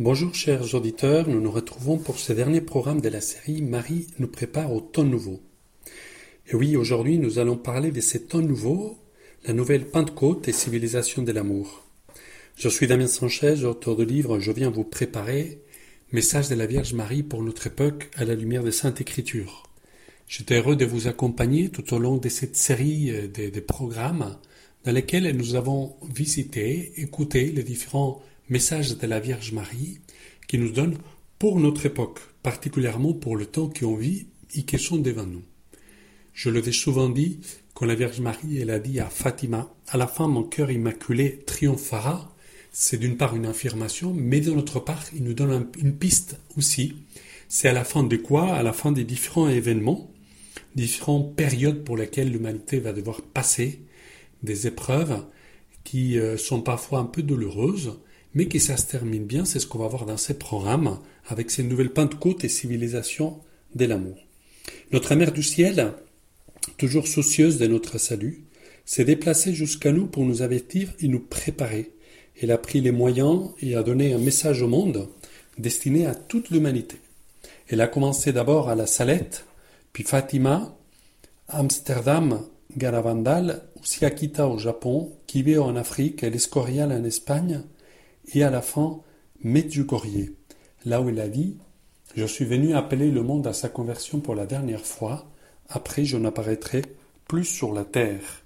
Bonjour chers auditeurs, nous nous retrouvons pour ce dernier programme de la série Marie nous prépare au temps nouveau. Et oui, aujourd'hui nous allons parler de ces temps nouveaux, la nouvelle Pentecôte et civilisation de l'amour. Je suis Damien Sanchez, auteur du livre Je viens vous préparer, message de la Vierge Marie pour notre époque à la lumière des Saintes Écritures. J'étais heureux de vous accompagner tout au long de cette série euh, de, de programmes dans lesquels nous avons visité, écouté les différents message de la Vierge Marie qui nous donne pour notre époque, particulièrement pour le temps qu'on vit et qui sont devant nous. Je l'avais souvent dit, quand la Vierge Marie, elle a dit à Fatima, à la fin mon cœur immaculé triomphera, c'est d'une part une affirmation, mais d'une autre part, il nous donne une piste aussi. C'est à la fin de quoi? À la fin des différents événements, différentes périodes pour lesquelles l'humanité va devoir passer, des épreuves qui euh, sont parfois un peu douloureuses, mais que ça se termine bien, c'est ce qu'on va voir dans ces programmes, avec ces nouvelles Pentecôtes et civilisations de l'amour. Notre mère du ciel, toujours soucieuse de notre salut, s'est déplacée jusqu'à nous pour nous avertir et nous préparer. Elle a pris les moyens et a donné un message au monde destiné à toute l'humanité. Elle a commencé d'abord à la Salette, puis Fatima, Amsterdam, Garavandal, Siakita au Japon, Kibé en Afrique et l'Escorial en Espagne, et à la fin Medjugorje, là où il a dit Je suis venu appeler le monde à sa conversion pour la dernière fois, après je n'apparaîtrai plus sur la terre.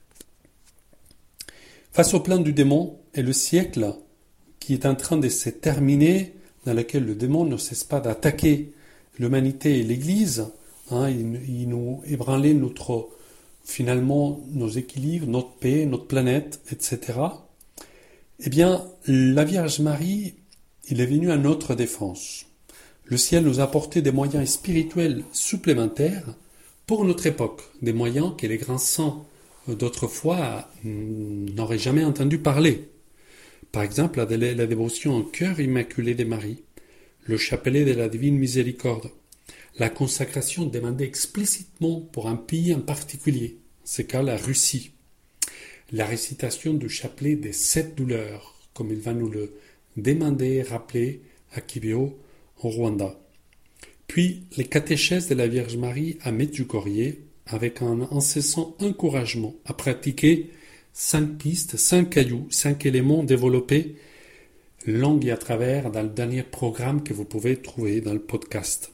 Face au plan du démon et le siècle qui est en train de se terminer, dans lequel le démon ne cesse pas d'attaquer l'humanité et l'Église, hein, il, nous ébranlait notre, finalement, nos équilibres, notre paix, notre planète, etc. Eh bien, la Vierge Marie, il est venu à notre défense. Le ciel nous a apporté des moyens spirituels supplémentaires pour notre époque, des moyens que les grands saints d'autrefois n'auraient jamais entendu parler. Par exemple, la, la dévotion en cœur immaculé de Marie, le chapelet de la divine miséricorde, la consacration demandée explicitement pour un pays en particulier, c'est cas la Russie, la récitation du chapelet des sept douleurs, comme il va nous le demander et rappeler à Kibio, au Rwanda. Puis les catéchèses de la Vierge Marie à Medjugorje, avec un incessant encouragement à pratiquer cinq pistes, cinq cailloux, cinq éléments développés longue et à travers dans le dernier programme que vous pouvez trouver dans le podcast.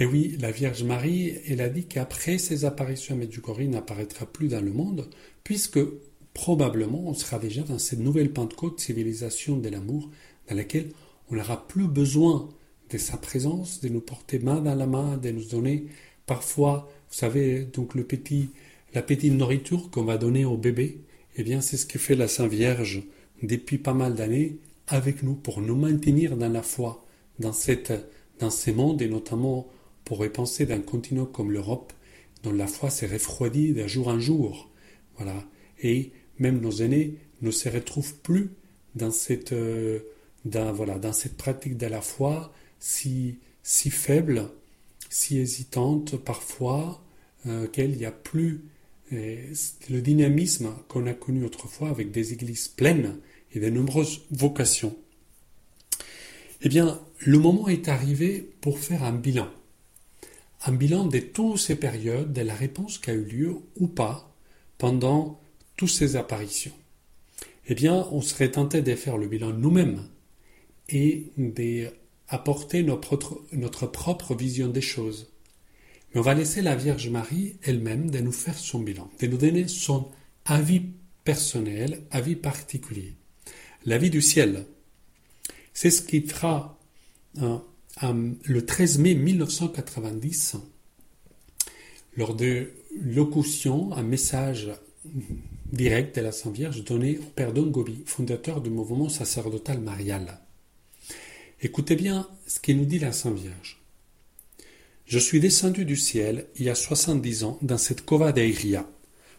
Et oui, la Vierge Marie, elle a dit qu'après ses apparitions à Medjugorje, n'apparaîtra plus dans le monde, puisque probablement on sera déjà dans cette nouvelle Pentecôte, civilisation de l'amour, dans laquelle on n'aura plus besoin de sa présence, de nous porter main dans la main, de nous donner parfois, vous savez, donc le petit, la petite nourriture qu'on va donner au bébé. Eh bien, c'est ce que fait la Sainte Vierge depuis pas mal d'années avec nous pour nous maintenir dans la foi, dans cette, dans ces mondes et notamment pourrait penser d'un continent comme l'Europe, dont la foi s'est refroidie d'un jour en jour. Voilà. Et même nos aînés ne se retrouvent plus dans cette, euh, dans, voilà, dans cette pratique de la foi si, si faible, si hésitante parfois, euh, qu'il n'y a plus euh, le dynamisme qu'on a connu autrefois avec des églises pleines et de nombreuses vocations. Eh bien, le moment est arrivé pour faire un bilan un bilan de toutes ces périodes, de la réponse qui a eu lieu ou pas pendant toutes ces apparitions. Eh bien, on serait tenté de faire le bilan nous-mêmes et d'apporter notre, propre vision des choses. Mais on va laisser la Vierge Marie elle-même de nous faire son bilan, de nous donner son avis personnel, avis particulier. L'avis du ciel. C'est ce qui fera un, le 13 mai 1990, lors de locution, un message direct de la Sainte Vierge donné au Père Dongobi, fondateur du mouvement sacerdotal marial. Écoutez bien ce qu'il nous dit la Sainte Vierge. Je suis descendu du ciel il y a soixante-dix ans dans cette cova d'Airia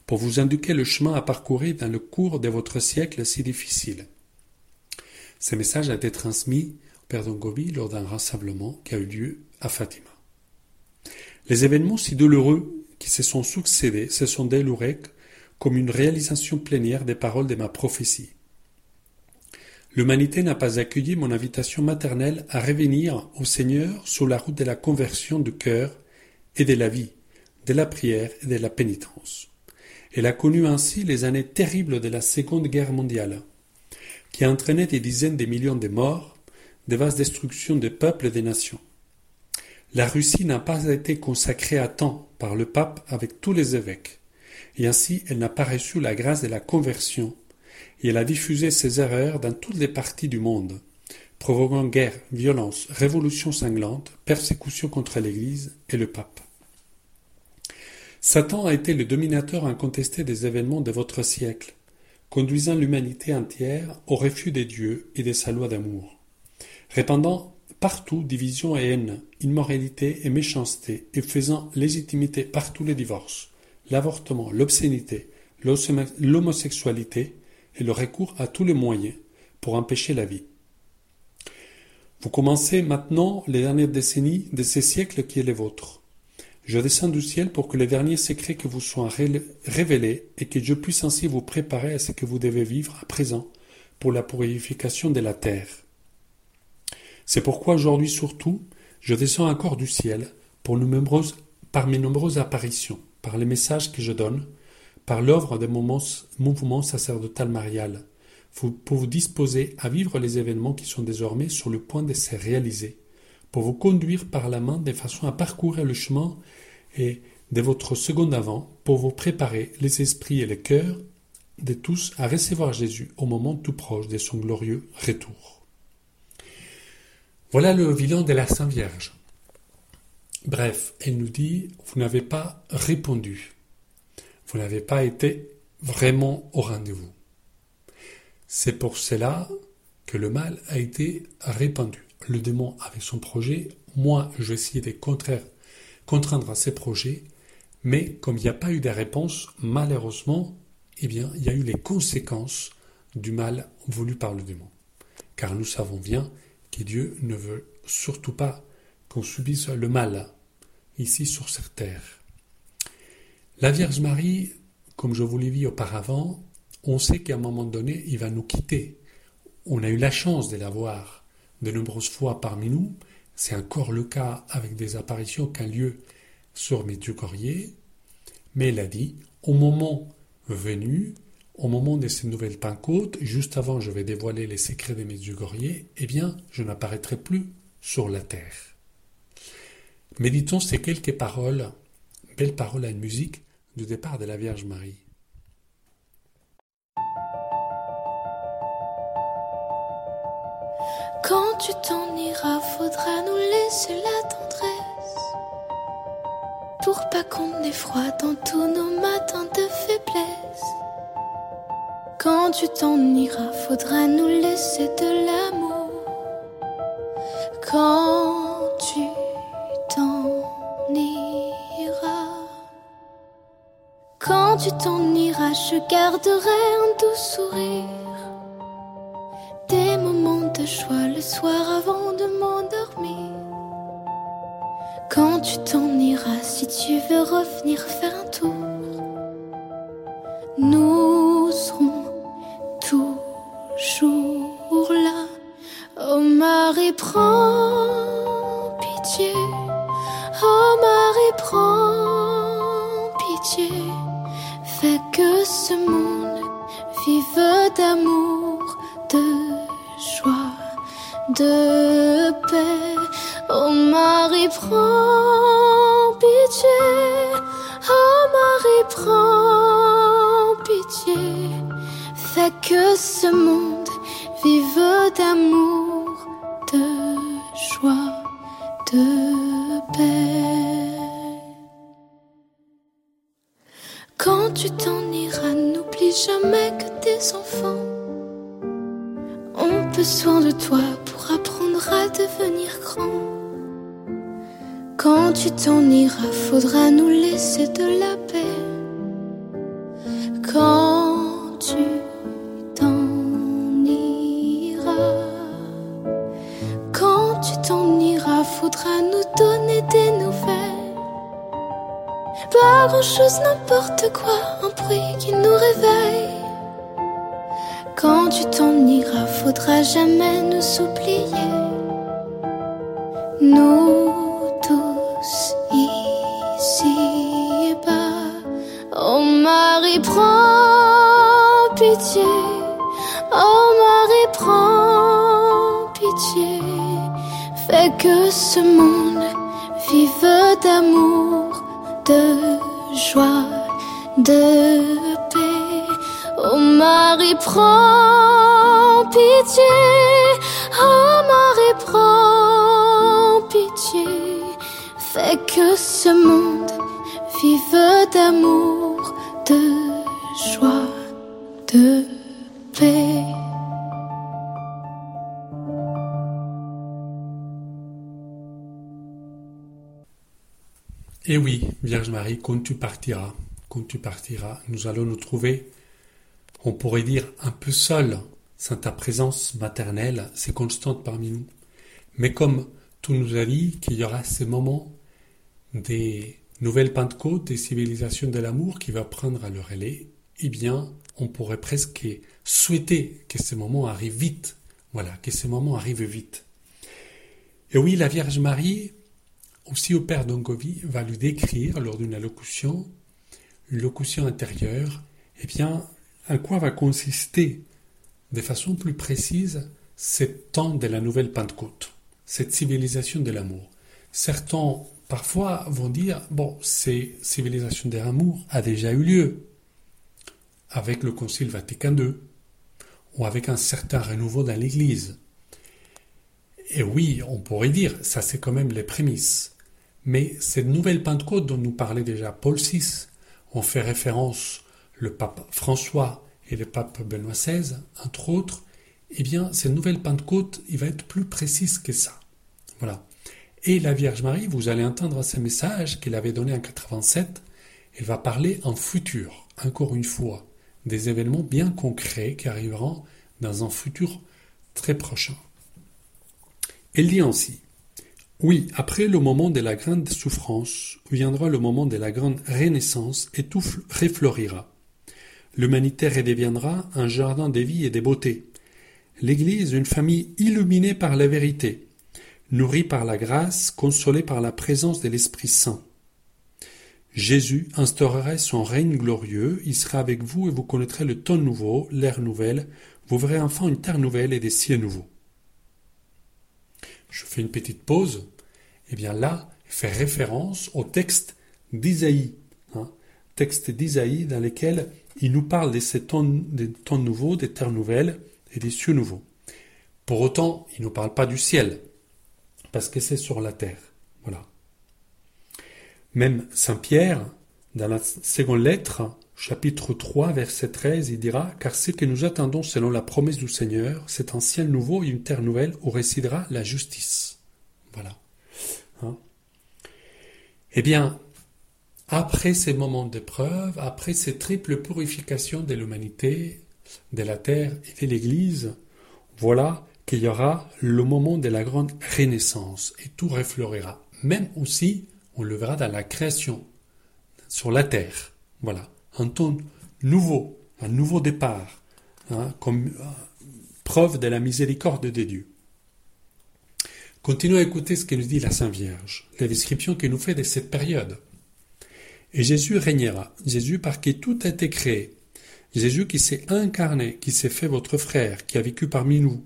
pour vous indiquer le chemin à parcourir dans le cours de votre siècle si difficile. Ce message a été transmis Père Gobi lors d'un rassemblement qui a eu lieu à Fatima. Les événements si douloureux qui se sont succédés se sont délourés comme une réalisation plénière des paroles de ma prophétie. L'humanité n'a pas accueilli mon invitation maternelle à revenir au Seigneur sur la route de la conversion du cœur et de la vie, de la prière et de la pénitence. Elle a connu ainsi les années terribles de la Seconde Guerre mondiale, qui a des dizaines de millions de morts, de vastes destructions de peuples et des nations. La Russie n'a pas été consacrée à temps par le pape avec tous les évêques, et ainsi elle n'a pas reçu la grâce de la conversion et elle a diffusé ses erreurs dans toutes les parties du monde, provoquant guerre, violence, révolution sanglante, persécution contre l'Église et le pape. Satan a été le dominateur incontesté des événements de votre siècle, conduisant l'humanité entière au refus des dieux et de sa loi d'amour, répandant partout division et haine, immoralité et méchanceté, et faisant légitimité partout les divorces, l'avortement, l'obscénité, l'homosexualité, et le recours à tous les moyens pour empêcher la vie. Vous commencez maintenant les dernières décennies de ces siècles qui est les vôtres. Je descends du ciel pour que les derniers secrets que vous soient révélés et que je puisse ainsi vous préparer à ce que vous devez vivre à présent pour la purification de la terre. C'est pourquoi aujourd'hui surtout, je descends encore du ciel pour par mes nombreuses apparitions, par les messages que je donne, par l'œuvre des mouvements sacerdotal marial, pour vous disposer à vivre les événements qui sont désormais sur le point de se réaliser, pour vous conduire par la main de façon à parcourir le chemin et de votre seconde avant, pour vous préparer les esprits et les cœurs de tous à recevoir Jésus au moment tout proche de son glorieux retour. Voilà le bilan de la Sainte Vierge. Bref, elle nous dit, vous n'avez pas répondu. Vous n'avez pas été vraiment au rendez-vous. C'est pour cela que le mal a été répandu. Le démon avait son projet, moi je de contraindre à ses projets, mais comme il n'y a pas eu de réponse, malheureusement, eh bien, il y a eu les conséquences du mal voulu par le démon. Car nous savons bien que Dieu ne veut surtout pas qu'on subisse le mal ici sur cette terre. La Vierge Marie, comme je vous l'ai dit auparavant, on sait qu'à un moment donné, il va nous quitter. On a eu la chance de la voir de nombreuses fois parmi nous. C'est encore le cas avec des apparitions qui ont lieu sur Medjugorje. Mais elle a dit, au moment venu, au moment de ces nouvelles Pentecôtes, juste avant je vais dévoiler les secrets de Medjugorje, eh bien, je n'apparaîtrai plus sur la terre. Méditons ces quelques paroles, belles paroles à une musique, du départ de la Vierge Marie. Quand tu t'en iras, faudra nous laisser la tendresse pour pas qu'on ait froid dans tous nos matins de faiblesse. Quand tu t'en iras, faudra nous laisser de l'amour. Quand tu Quand tu t'en iras, je garderai un doux sourire. Des moments de joie le soir avant de m'endormir. Quand tu t'en iras, si tu veux revenir faire un tour, nous d'amour, de joie, de paix. Oh Marie, prends pitié. Oh Marie, prends pitié. Fais que ce monde vive d'amour, de joie, de paix. Quand tu t'en jamais que tes enfants ont besoin de toi pour apprendre à devenir grand. Quand tu t'en iras, faudra nous laisser de la paix. Fais que ce monde vive d'amour, de joie, de paix. Oh Marie, prends pitié. Oh Marie, prends pitié. Fais que ce monde vive d'amour, de Et oui, Vierge Marie, quand tu partiras, quand tu partiras, nous allons nous trouver, on pourrait dire, un peu seuls, sans ta présence maternelle, c'est constante parmi nous. Mais comme tu nous as dit qu'il y aura ces moments des nouvelles Pentecôtes, des civilisations de l'amour qui va prendre à leur relais, eh bien, on pourrait presque souhaiter que ces moments arrivent vite. Voilà, que ces moments arrivent vite. Et oui, la Vierge Marie, aussi au Père d'Ongovie, va lui décrire lors d'une allocution, une locution intérieure, eh bien, à quoi va consister de façon plus précise ce temps de la nouvelle Pentecôte, cette civilisation de l'amour. Certains, parfois, vont dire, bon, cette civilisation de l'amour a déjà eu lieu avec le Concile Vatican II ou avec un certain renouveau dans l'Église. Et oui, on pourrait dire, ça c'est quand même les prémices. Mais cette nouvelle Pentecôte dont nous parlait déjà Paul VI, on fait référence le pape François et le pape Benoît XVI, entre autres, eh bien, cette nouvelle Pentecôte, il va être plus précise que ça. Voilà. Et la Vierge Marie, vous allez entendre ce message qu'il avait donné en 87, elle va parler en futur, encore une fois, des événements bien concrets qui arriveront dans un futur très prochain. Elle dit ainsi Oui, après le moment de la grande souffrance, viendra le moment de la grande renaissance et tout refleurira. L'humanité redeviendra un jardin de vie et de beauté. L'Église, une famille illuminée par la vérité, nourrie par la grâce, consolée par la présence de l'Esprit Saint. Jésus instaurerait son règne glorieux, il sera avec vous et vous connaîtrez le temps nouveau, l'ère nouvelle, vous verrez enfin une terre nouvelle et des cieux nouveaux. Je fais une petite pause. Eh bien là, il fait référence au texte d'Isaïe, hein, texte d'Isaïe dans lequel il nous parle de ces temps, des temps nouveaux, des terres nouvelles et des cieux nouveaux. Pour autant, il ne nous parle pas du ciel, parce que c'est sur la terre. Voilà. Même Saint Pierre, dans la seconde lettre, chapitre 3, verset 13, il dira Car ce que nous attendons selon la promesse du Seigneur, c'est un ciel nouveau et une terre nouvelle où résidera la justice. Voilà. Hein eh bien, après ces moments d'épreuve, après ces triples purifications de l'humanité, de la terre et de l'Église, voilà qu'il y aura le moment de la grande renaissance et tout refleurira. Même aussi on le verra dans la création, sur la terre. Voilà, un ton nouveau, un nouveau départ, hein, comme euh, preuve de la miséricorde de Dieu. Continuons à écouter ce que nous dit la Sainte Vierge, la description qu'il nous fait de cette période. Et Jésus régnera, Jésus par qui tout a été créé, Jésus qui s'est incarné, qui s'est fait votre frère, qui a vécu parmi nous,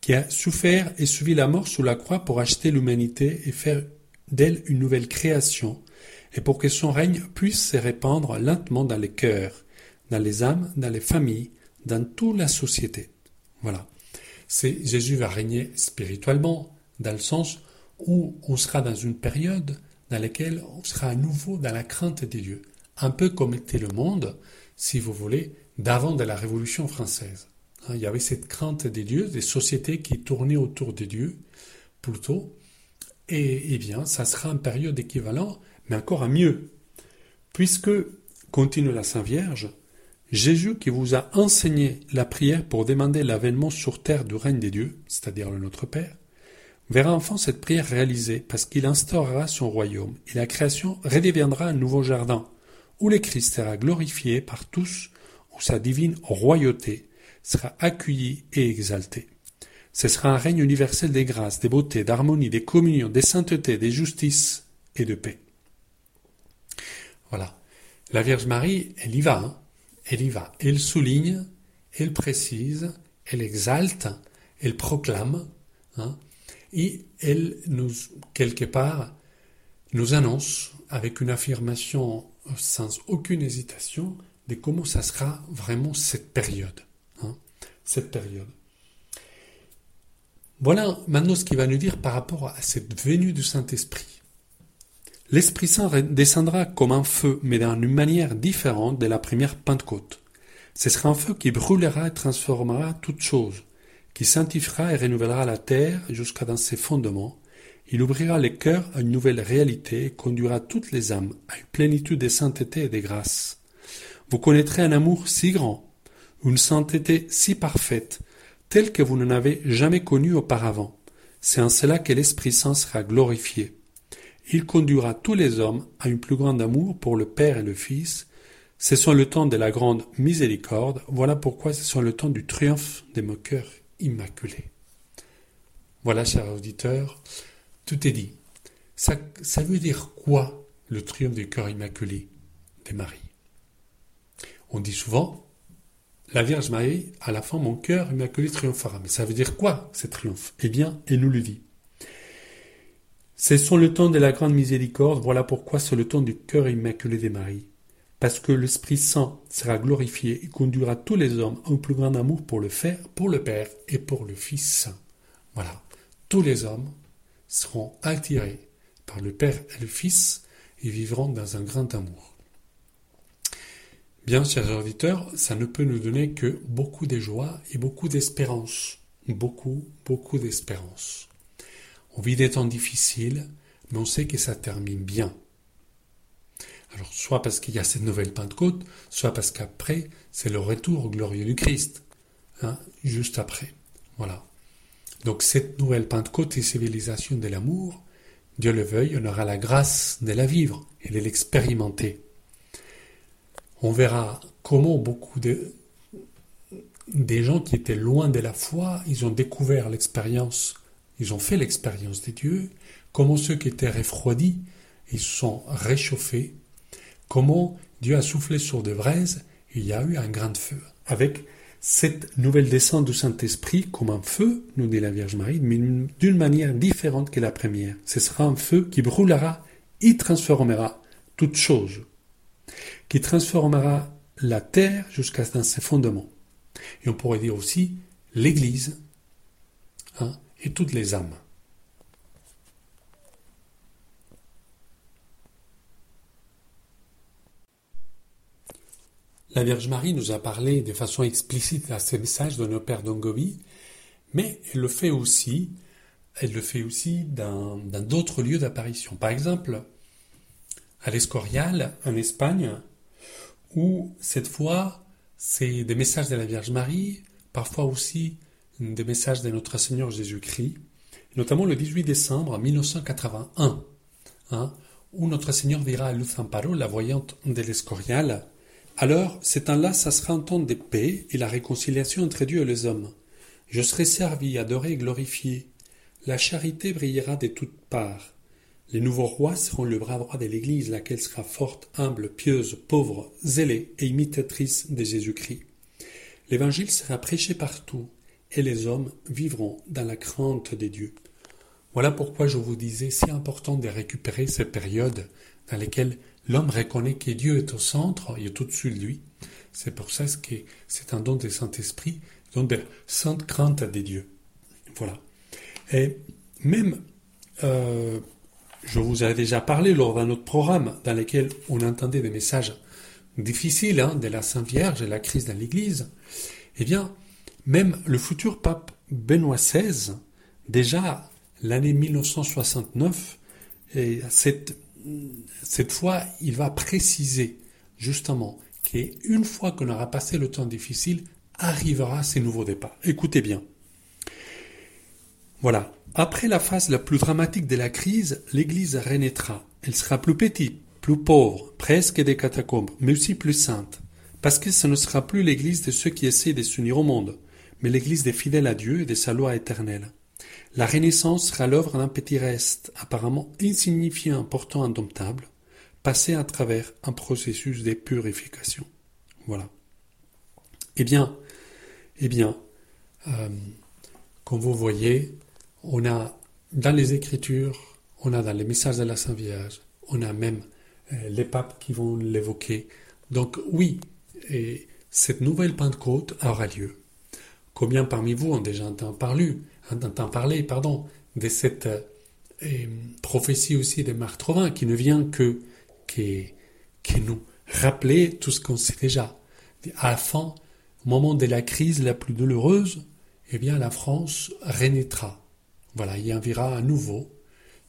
qui a souffert et suivi la mort sous la croix pour acheter l'humanité et faire d'elle une nouvelle création, et pour que son règne puisse se répandre lentement dans les cœurs, dans les âmes, dans les familles, dans toute la société. Voilà. C'est Jésus va régner spirituellement, dans le sens où on sera dans une période dans laquelle on sera à nouveau dans la crainte des dieux, un peu comme était le monde, si vous voulez, d'avant de la Révolution française. Hein, il y avait cette crainte des dieux, des sociétés qui tournaient autour des dieux, plutôt, et eh bien, ça sera une période équivalente, encore à mieux. Puisque, continue la Sainte Vierge, Jésus qui vous a enseigné la prière pour demander l'avènement sur terre du règne des dieux, c'est-à-dire le Notre Père, verra enfin cette prière réalisée parce qu'il instaurera son royaume et la création redeviendra un nouveau jardin où le Christ sera glorifié par tous, où sa divine royauté sera accueilli et exalté. Ce sera un règne universel des grâces, des beautés, d'harmonie, des communions, des saintetés, des justices et de paix. Voilà. La Vierge Marie, elle y va, hein. elle y va. Elle souligne, elle précise, elle exalte, elle proclame, hein, et elle nous, quelque part, nous annonce avec une affirmation sans aucune hésitation de comment ça sera vraiment cette période. Hein, cette période. Voilà maintenant ce qu'il va nous dire par rapport à cette venue du Saint-Esprit. L'Esprit Saint descendra comme un feu, mais d'une manière différente de la première Pentecôte. Ce sera un feu qui brûlera et transformera toutes choses, qui sanctifiera et renouvellera la terre jusqu'à dans ses fondements. Il ouvrira les cœurs à une nouvelle réalité et conduira toutes les âmes à une plénitude de sainteté et de grâce. Vous connaîtrez un amour si grand, une sainteté si parfaite, tel que vous n'en avez jamais connu auparavant. C'est en cela que l'Esprit Saint sera glorifié. Il conduira tous les hommes à un plus grand amour pour le Père et le Fils. Ce sont le temps de la grande miséricorde. Voilà pourquoi ce sont le temps du triomphe des moqueurs immaculés. Voilà, chers auditeurs, tout est dit. Ça, veut dire quoi le triomphe du cœur immaculé des Marie On dit souvent la Vierge Marie, à la fin, mon cœur immaculé triomphera. Mais ça veut dire quoi, ce triomphe? Eh bien, elle nous le dit. C'est son le temps de la grande miséricorde, voilà pourquoi c'est le temps du cœur immaculé des Marie. Parce que l'Esprit Saint sera glorifié et conduira tous les hommes un plus grand amour pour le faire, pour le Père et pour le Fils. Voilà. Tous les hommes seront attirés par le Père et le Fils et vivront dans un grand amour. Bien, chers auditeurs, ça ne peut nous donner que beaucoup de joie et beaucoup d'espérance. Beaucoup, beaucoup d'espérance. On vit des temps difficiles, mais on sait que ça termine bien. Alors, soit parce qu'il y a cette nouvelle Pentecôte, soit parce qu'après, c'est le retour glorieux du Christ. Hein, juste après. Voilà. Donc, cette nouvelle Pentecôte et civilisation de l'amour, Dieu le veuille, on aura la grâce de la vivre et de l'expérimenter on verra comment beaucoup de, des gens qui étaient loin de la foi, ils ont découvert l'expérience, ils ont fait l'expérience des dieux, comment ceux qui étaient refroidis, ils se sont réchauffés, comment Dieu a soufflé sur de braises, il y a eu un grand feu. Avec cette nouvelle descente du Saint-Esprit comme un feu, nous dit la Vierge Marie, mais d'une manière différente que la première. Ce sera un feu qui brûlera et transformera toutes choses qui transformera la terre jusqu'à ses fondements. Et on pourrait dire aussi l'Église hein, et toutes les âmes. La Vierge Marie nous a parlé de façon explicite à ce message de nos pères d'Ongovi, mais elle le fait aussi, elle le fait aussi dans d'autres lieux d'apparition. Par exemple, à l'Escorial, en Espagne, où cette fois, c'est des messages de la Vierge Marie, parfois aussi des messages de notre Seigneur Jésus-Christ, notamment le 18 décembre 1981, hein, où notre Seigneur dira à Luz la voyante de l'Escorial, alors, c'est un là ça sera un temps de paix et la réconciliation entre Dieu et les hommes. Je serai servi, adoré et glorifié. La charité brillera de toutes parts. Les nouveaux rois seront le bras droit de l'Église, laquelle sera forte, humble, pieuse, pauvre, zélée et imitatrice de Jésus-Christ. L'Évangile sera prêché partout, et les hommes vivront dans la crainte des dieux. Voilà pourquoi je vous disais si important de récupérer ces périodes dans lesquelles l'homme reconnaît que Dieu est au centre et est au-dessus de lui. C'est pour ça que c'est un don du Saint-Esprit, don de sainte crainte des dieux. Voilà. Et même euh, je vous avais déjà parlé lors d'un autre programme dans lequel on entendait des messages difficiles hein, de la Sainte Vierge et la crise dans l'Église. Eh bien, même le futur pape Benoît XVI, déjà l'année 1969, et cette, cette fois, il va préciser justement qu'une fois qu'on aura passé le temps difficile, arrivera ces nouveaux départs. Écoutez bien. Voilà, après la phase la plus dramatique de la crise, l'Église renaîtra. Elle sera plus petite, plus pauvre, presque des catacombes, mais aussi plus sainte. Parce que ce ne sera plus l'Église de ceux qui essaient de s'unir au monde, mais l'Église des fidèles à Dieu et de sa loi éternelle. La Renaissance sera l'œuvre d'un petit reste, apparemment insignifiant, pourtant indomptable, passé à travers un processus de purification. Voilà. Eh bien, eh bien, euh, comme vous voyez, on a dans les Écritures, on a dans les messages de la Sainte Vierge, on a même euh, les papes qui vont l'évoquer. Donc oui, et cette nouvelle Pentecôte aura lieu. Combien parmi vous ont déjà entendu parler, pardon, de cette euh, prophétie aussi de Marc Trovin qui ne vient que nous rappeler tout ce qu'on sait déjà. À la au moment de la crise la plus douloureuse, eh bien la France renaîtra. Voilà, il y enverra à nouveau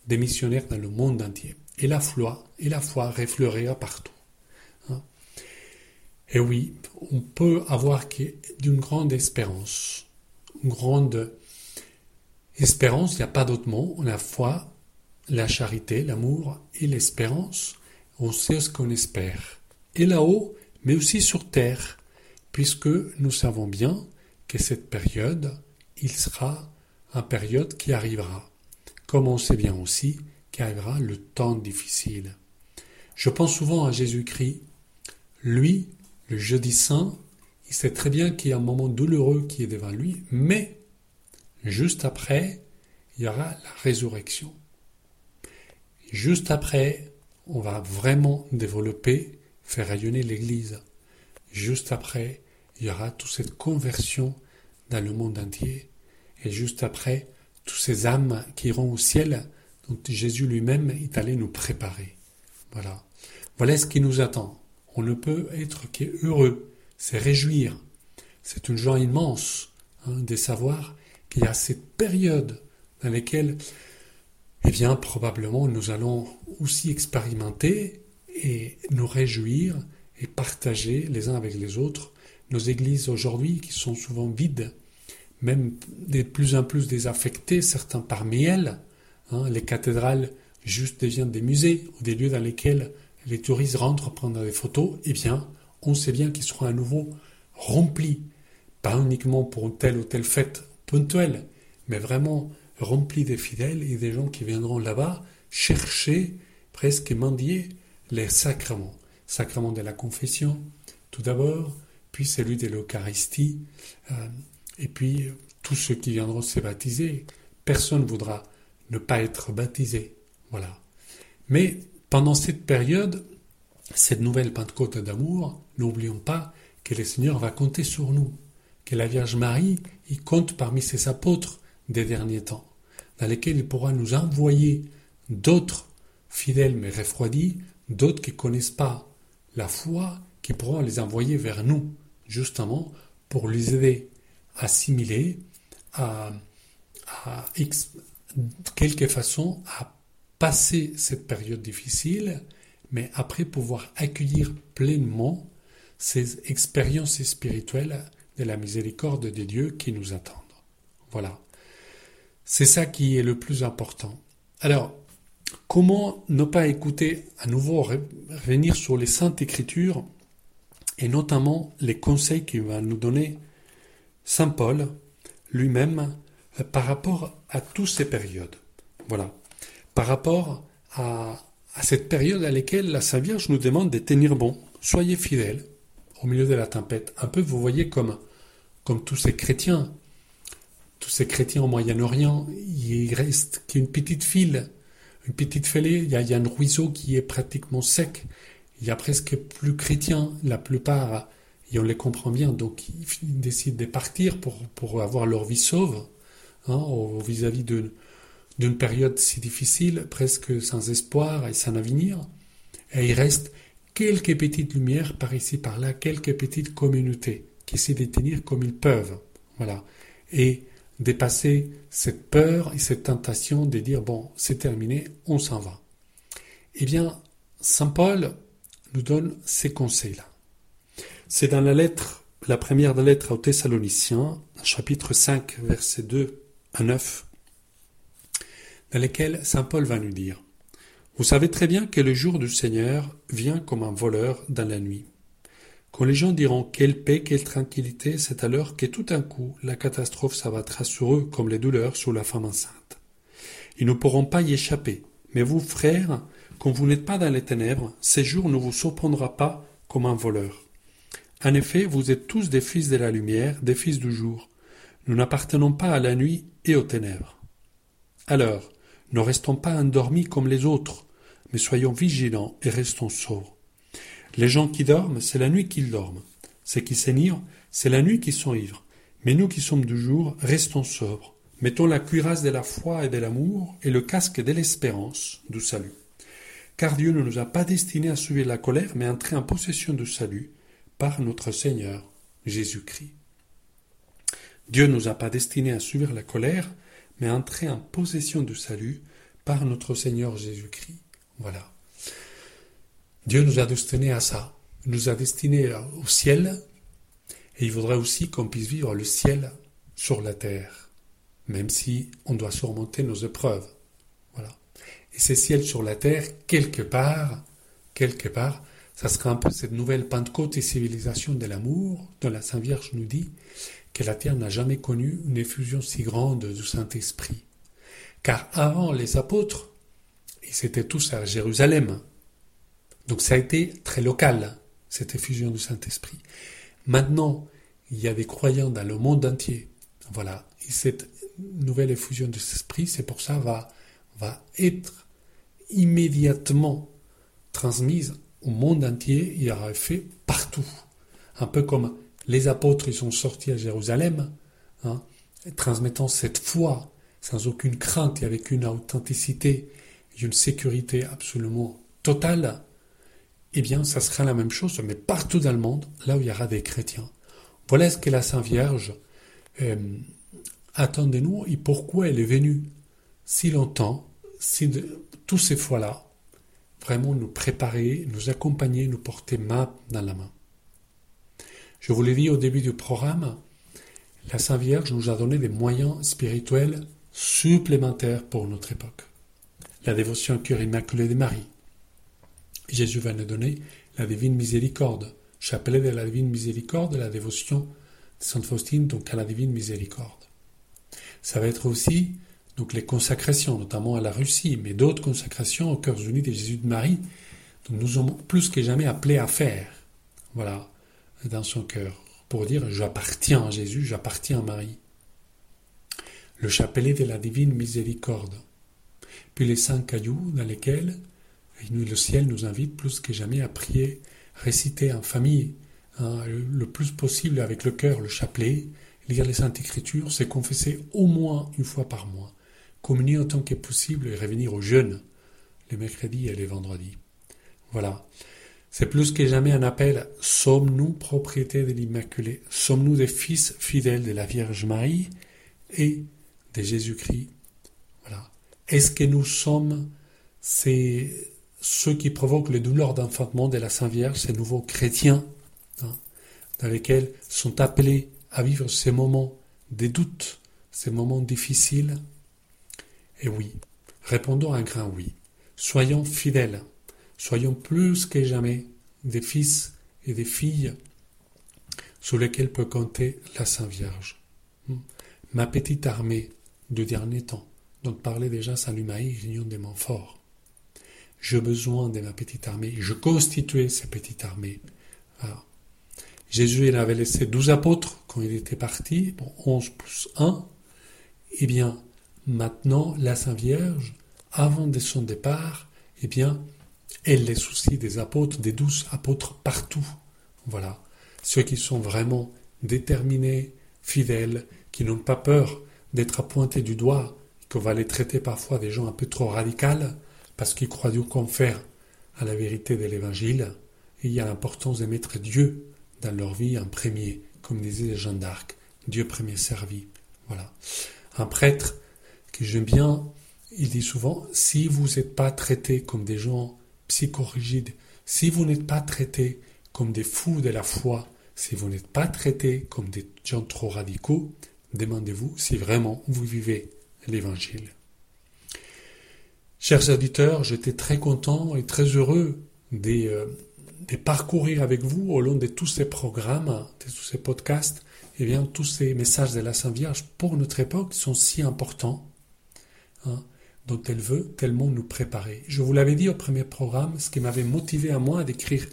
des missionnaires dans le monde entier. Et la foi, et la foi refleurira partout. Et oui, on peut avoir d'une grande espérance. Une grande espérance, il n'y a pas d'autre mot. La foi, la charité, l'amour et l'espérance. On sait ce qu'on espère. Et là-haut, mais aussi sur terre, puisque nous savons bien que cette période, il sera une période qui arrivera, comme on sait bien aussi qu'arrivera le temps difficile. Je pense souvent à Jésus-Christ. Lui, le jeudi saint, il sait très bien qu'il y a un moment douloureux qui est devant lui, mais juste après, il y aura la résurrection. Juste après, on va vraiment développer, faire rayonner l'Église. Juste après, il y aura toute cette conversion dans le monde entier et juste après, tous ces âmes qui iront au ciel, dont Jésus lui-même est allé nous préparer. Voilà. Voilà ce qui nous attend. On ne peut être qu'heureux, c'est réjouir. C'est une joie immense hein, de savoir qu'il y a cette période dans laquelle, eh bien, probablement, nous allons aussi expérimenter et nous réjouir et partager les uns avec les autres nos églises aujourd'hui qui sont souvent vides même de plus en plus désaffectées, certains parmi elles. Hein, les cathédrales juste deviennent des musées ou des lieux dans lesquels les touristes rentrent prendre des photos. Eh bien, on sait bien qu'ils seront à nouveau remplis, pas uniquement pour telle ou telle fête ponctuelle, mais vraiment remplis des fidèles et des gens qui viendront là-bas chercher, presque mendier, les sacrements. Sacrement de la confession, tout d'abord, puis celui de l'Eucharistie, euh, et puis, tous ceux qui viendront se baptiser, personne ne voudra ne pas être baptisé. Voilà. Mais pendant cette période, cette nouvelle Pentecôte d'amour, n'oublions pas que le Seigneur va compter sur nous, que la Vierge Marie y compte parmi ses apôtres des derniers temps, dans lesquels il pourra nous envoyer d'autres fidèles mais refroidis, d'autres qui ne connaissent pas la foi, qui pourront les envoyer vers nous, justement pour les aider assimiler à, à quelque façon à passer cette période difficile, mais après pouvoir accueillir pleinement ces expériences spirituelles de la miséricorde de Dieu qui nous attendent. Voilà. C'est ça qui est le plus important. Alors, comment ne pas écouter à nouveau revenir sur les saintes écritures et notamment les conseils qu'il va nous donner Saint Paul lui-même euh, par rapport à toutes ces périodes? Voilà. Par rapport à, cette période à laquelle la Sainte Vierge nous demande de tenir bon. Soyez fidèles au milieu de la tempête. Un peu, vous voyez, comme, comme tous ces chrétiens, tous ces chrétiens au Moyen-Orient, il reste qu'une petite file, une petite fêlée, il y, a, un ruisseau qui est pratiquement sec. Il y a presque plus chrétiens. La plupart et on les comprend bien, donc ils décident de partir pour, pour avoir leur vie sauve, hein, vis-à-vis d'une période si difficile, presque sans espoir et sans avenir. Et il reste quelques petites lumières par ici, par là, quelques petites communautés qui essaient de tenir comme ils peuvent. Voilà. Et dépasser cette peur et cette tentation de dire bon, c'est terminé, on s'en va. Eh bien, Saint Paul nous donne ces conseils-là. C'est dans la lettre, la première lettre aux Thessaloniciens, chapitre 5, versets 2 à 9, dans lesquels Saint Paul va nous dire Vous savez très bien que le jour du Seigneur vient comme un voleur dans la nuit. Quand les gens diront quelle paix, quelle tranquillité, c'est alors que tout d'un coup la catastrophe s'abattra sur eux comme les douleurs sur la femme enceinte. Ils ne pourront pas y échapper. Mais vous, frères, quand vous n'êtes pas dans les ténèbres, ces jours ne vous surprendra pas comme un voleur. En effet, vous êtes tous des fils de la lumière, des fils du jour. Nous n'appartenons pas à la nuit et aux ténèbres. Alors, ne restons pas endormis comme les autres, mais soyons vigilants et restons sobres. Les gens qui dorment, c'est la nuit qu'ils dorment. Ceux qui s'énivrent, c'est la nuit qu'ils sont ivres. Mais nous qui sommes du jour, restons sobres. Mettons la cuirasse de la foi et de l'amour et le casque de l'espérance du salut. Car Dieu ne nous a pas destinés à suivre la colère, mais à entrer en possession du salut par notre Seigneur Jésus-Christ. Dieu ne nous a pas destinés à suivre la colère, mais entrer en possession du salut par notre Seigneur Jésus-Christ. Voilà. Dieu nous a destinés à ça. Il nous a destinés au ciel, et il voudrait aussi qu'on puisse vivre le ciel sur la terre, même si on doit surmonter nos épreuves. Voilà. Et ces ciels sur la terre, quelque part, quelque part, ça sera un peu cette nouvelle Pentecôte et civilisation de l'amour dont la Sainte Vierge nous dit que la terre n'a jamais connu une effusion si grande du Saint-Esprit. Car avant les apôtres, ils étaient tous à Jérusalem. Donc ça a été très local, cette effusion du Saint-Esprit. Maintenant, il y a des croyants dans le monde entier. Voilà. Et cette nouvelle effusion du Saint-Esprit, c'est pour ça, va, va être immédiatement transmise au monde entier. Il y aura fait partout. Un peu comme les apôtres, ils sont sortis à Jérusalem, hein, transmettant cette foi sans aucune crainte et avec une authenticité et une sécurité absolument totale, eh bien, ça sera la même chose, mais partout dans le monde, là où il y aura des chrétiens. Voilà ce que la Sainte Vierge euh, attend de nous et pourquoi elle est venue si longtemps, si de, ces fois-là, vraiment nous préparer, nous accompagner, nous porter main dans la main. Je vous l'ai dit au début du programme, la Sainte Vierge nous a donné des moyens spirituels supplémentaires pour notre époque. La dévotion au cœur immaculé de Marie. Jésus va nous donner la divine miséricorde, chapelet de la divine miséricorde, la dévotion de Sainte Faustine, donc à la divine miséricorde. Ça va être aussi donc les consacrations, notamment à la Russie, mais d'autres consacrations au cœur unis de Jésus de Marie, dont nous sommes plus que jamais appelés à faire. Voilà, dans son cœur, pour dire j'appartiens à Jésus, j'appartiens à Marie le chapelet de la divine miséricorde, puis les cinq cailloux dans lesquels le ciel nous invite plus que jamais à prier, réciter en famille, hein, le plus possible avec le cœur le chapelet, lire les Saintes Écritures, c'est confesser au moins une fois par mois, communier autant que possible et revenir aux jeunes les mercredis et les vendredis. Voilà. C'est plus que jamais un appel. Sommes-nous propriété de l'Immaculée Sommes-nous des fils fidèles de la Vierge Marie et de Jésus-Christ? Voilà. Est-ce que nous sommes ces, ceux qui provoquent les douleurs d'enfantement de la Sainte Vierge, ces nouveaux chrétiens, hein, dans lesquels sont appelés à vivre ces moments des doutes, ces moments difficiles? Et oui, répondons à un grand oui. Soyons fidèles, soyons plus que jamais des fils et des filles sur lesquels peut compter la Sainte Vierge. Hmm. Ma petite armée de dernier temps, dont parlait déjà Saint Lumaï, Réunion des Montfort. J'ai besoin de ma petite armée. Je constituais cette petite armée. Jésus il avait laissé douze apôtres quand il était parti, bon, onze plus un. Eh bien, maintenant, la Sainte Vierge, avant de son départ, eh bien, elle les soucie des apôtres, des douze apôtres partout. Voilà. Ceux qui sont vraiment déterminés, fidèles, qui n'ont pas peur d'être appointés du doigt, qu'on va les traiter parfois des gens un peu trop radicales, parce qu'ils croient du confère à la vérité de l'Évangile, et il y a l'importance de mettre Dieu dans leur vie en premier, comme disait Jeanne d'Arc, Dieu premier servi. Voilà. Un prêtre que j'aime bien, il dit souvent, si vous n'êtes pas traités comme des gens psychorigides, si vous n'êtes pas traités comme des fous de la foi, si vous n'êtes pas traités comme des gens trop radicaux, demandez-vous si vraiment vous vivez l'Évangile. Chers auditeurs, j'étais très content et très heureux de, euh, parcourir avec vous au long de tous ces programmes, de tous ces podcasts, et eh bien, tous ces messages de la Sainte Vierge pour notre époque sont si importants, hein, dont elle veut tellement nous préparer. Je vous l'avais dit au premier programme, ce qui m'avait motivé à moi d'écrire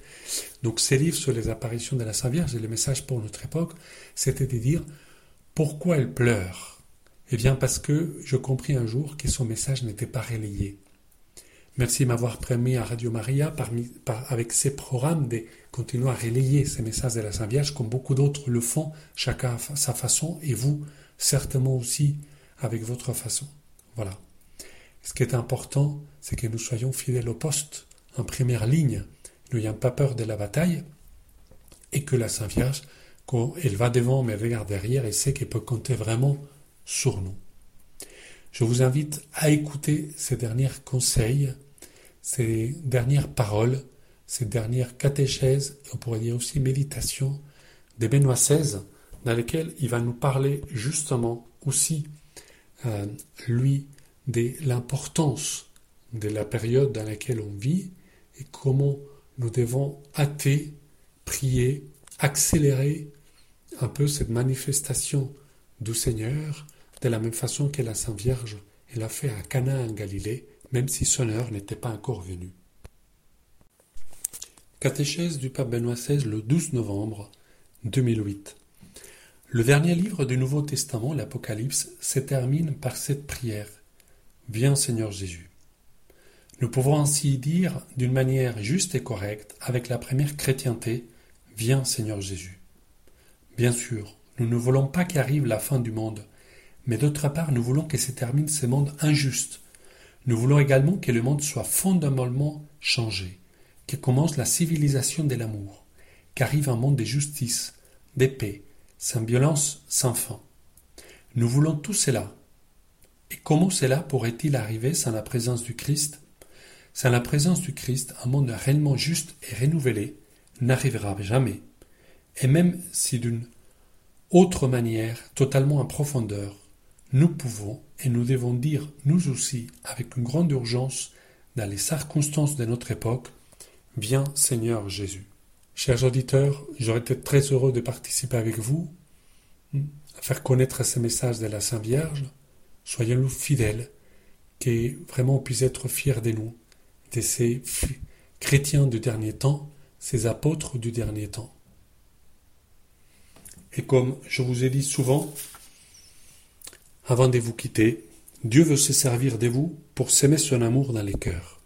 donc ces livres sur les apparitions de la Sainte Vierge et les messages pour notre époque, c'était de dire pourquoi elle pleure. Eh bien, parce que je compris un jour que son message n'était pas relayé. Merci de m'avoir permis à Radio Maria, avec ses programmes, de continuer à relayer ces messages de la Sainte Vierge, comme beaucoup d'autres le font, chacun à sa façon, et vous, certainement aussi, avec votre façon. Voilà. Ce qui est important, c'est que nous soyons fidèles au poste, en première ligne, n'ayant pas peur de la bataille, et que la Sainte Vierge, quand elle va devant mais regarde derrière, elle sait qu'elle peut compter vraiment sur nous. Je vous invite à écouter ces derniers conseils, ces dernières paroles, ces dernières catéchèses, on pourrait dire aussi méditation de Benoît XVI, dans lesquelles il va nous parler justement aussi, euh, lui, de l'importance de la période dans laquelle on vit et comment nous devons hâter, prier, accélérer un peu cette manifestation du Seigneur de la même façon que la Sainte Vierge l'a fait à Cana en Galilée, même si son heure n'était pas encore venue. Catéchèse du pape Benoît XVI le 12 novembre 2008. Le dernier livre du Nouveau Testament, l'Apocalypse, se termine par cette prière. Viens Seigneur Jésus. Nous pouvons ainsi dire d'une manière juste et correcte avec la première chrétienté, Viens Seigneur Jésus. Bien sûr, nous ne voulons pas qu'arrive la fin du monde, mais d'autre part, nous voulons que se termine ce monde injuste. Nous voulons également que le monde soit fondamentalement changé, que commence la civilisation de l'amour, qu'arrive un monde de justice, de paix, sans violence, sans fin. Nous voulons tout cela. Et comment cela pourrait-il arriver sans la présence du Christ? Sans la présence du Christ, un monde réellement juste et renouvelé n'arrivera jamais. Et même si d'une autre manière, totalement en profondeur, nous pouvons et nous devons dire, nous aussi, avec une grande urgence, dans les circonstances de notre époque, Viens Seigneur Jésus. Chers auditeurs, j'aurais été très heureux de participer avec vous, hmm, à faire connaître ces messages de la Sainte Vierge. Soyons-nous fidèles, que vraiment on puisse être fiers de nous, de ces chrétiens du dernier temps, ces apôtres du dernier temps. Et comme je vous ai dit souvent, avant de vous quitter, Dieu veut se servir de vous pour s'aimer son amour dans les cœurs.